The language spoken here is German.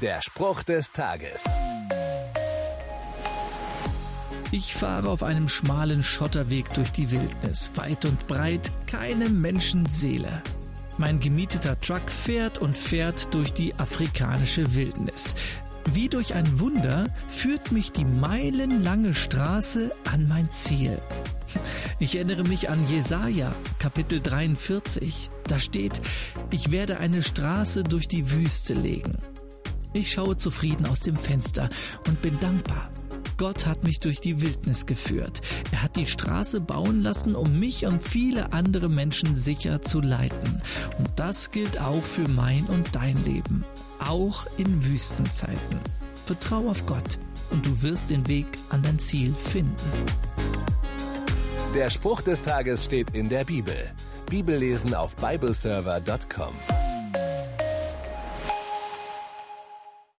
Der Spruch des Tages. Ich fahre auf einem schmalen Schotterweg durch die Wildnis. Weit und breit keine Menschenseele. Mein gemieteter Truck fährt und fährt durch die afrikanische Wildnis. Wie durch ein Wunder führt mich die meilenlange Straße an mein Ziel. Ich erinnere mich an Jesaja, Kapitel 43. Da steht, ich werde eine Straße durch die Wüste legen. Ich schaue zufrieden aus dem Fenster und bin dankbar. Gott hat mich durch die Wildnis geführt. Er hat die Straße bauen lassen, um mich und viele andere Menschen sicher zu leiten. Und das gilt auch für mein und dein Leben. Auch in Wüstenzeiten. Vertrau auf Gott und du wirst den Weg an dein Ziel finden. Der Spruch des Tages steht in der Bibel. Bibellesen auf bibleserver.com.